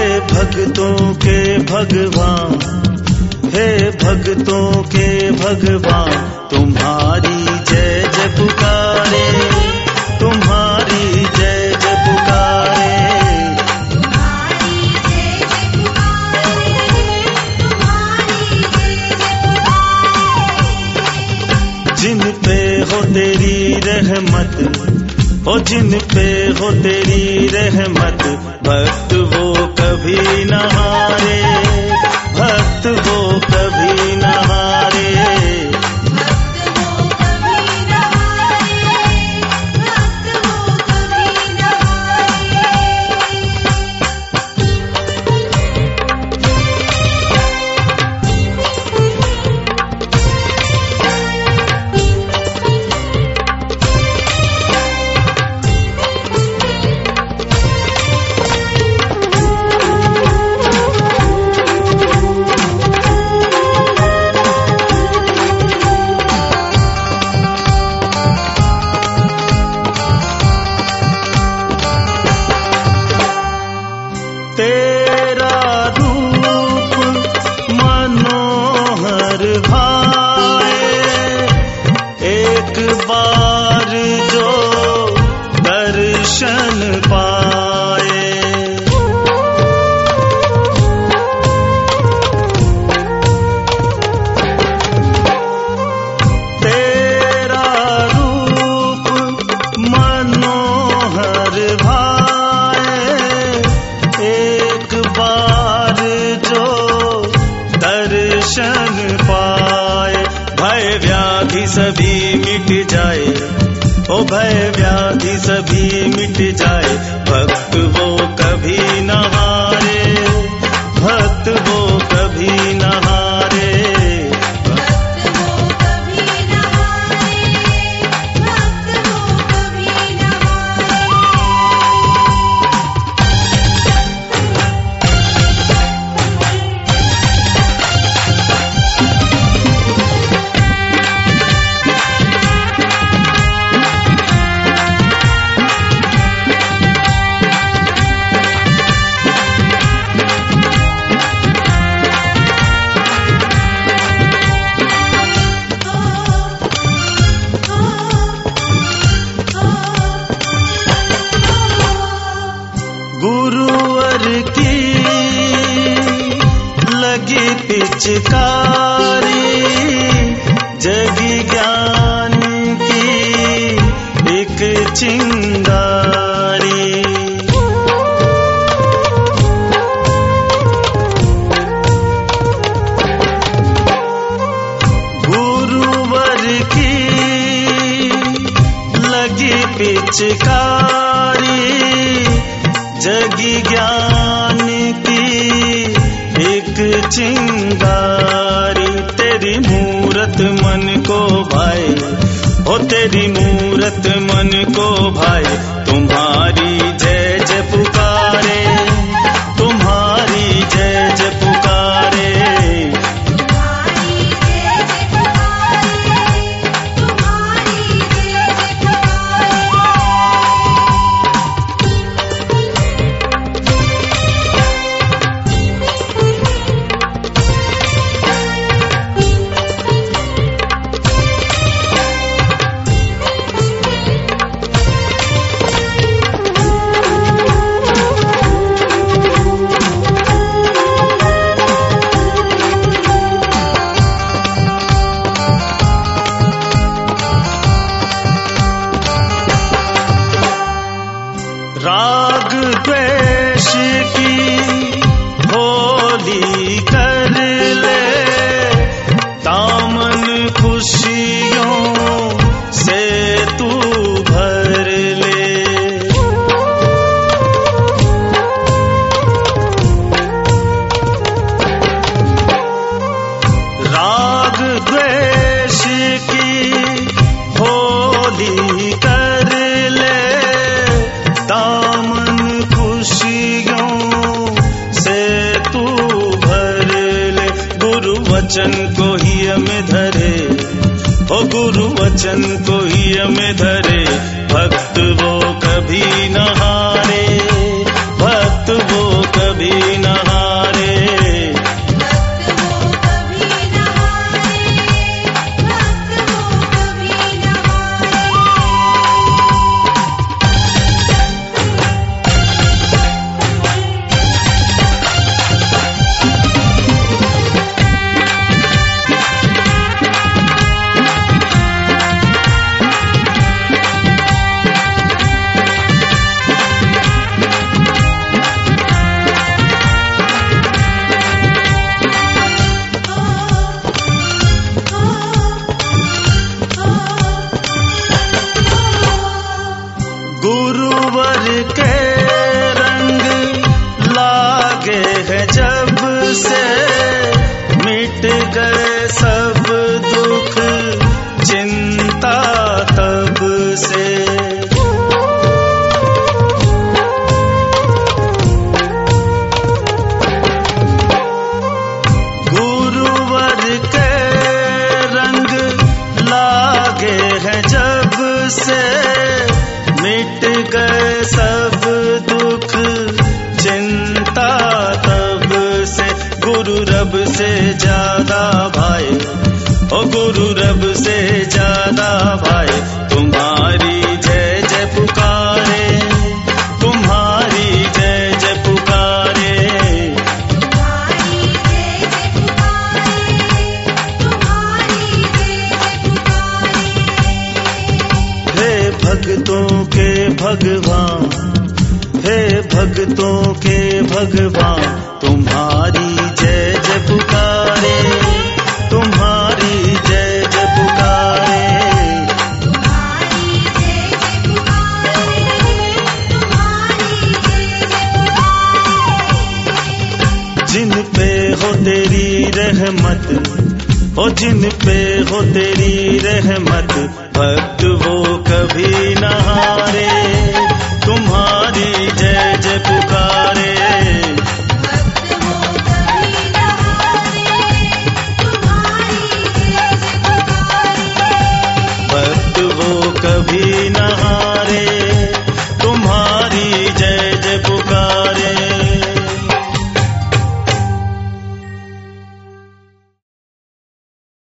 हे भक्तों के भगवान, हे भक्तों के भगवान, तुम्हारी जय जय पुकारे तुम्हारी जय जय पुकारे जिन पे हो तेरी रहमत, ओ जिन पे हो तेरी रहमत, भक्त वो व्याधि सभी मिट जाए। भक्त लगी पिचकारी जगी ज्ञान की एक चिंगारी। गुरुवर की लगी पिचकारी जगी ज्ञान चिंगारी तेरी मूरत मन को भाई ओ तेरी मूरत मन को भाए। द्वेष की होली कर ले। दामन खुशियों से तू भर ले। गुरु वचन को ही हमें धरे। ओ गुरु वचन को ही धरे। भक्त वो कभी न सब ओ गुरु रब से ज़्यादा भाई तुम्हारी जय जय पुकारे, तुम्हारी जय जय पुकारे। हे भक्तों के भगवान, हे भक्तों के भगवान, तुम्हारी जय जय पुकारे। जिन पे हो तेरी रहमत भक्त वो कभी न हारे। तुम्हारी जय जय पुकारे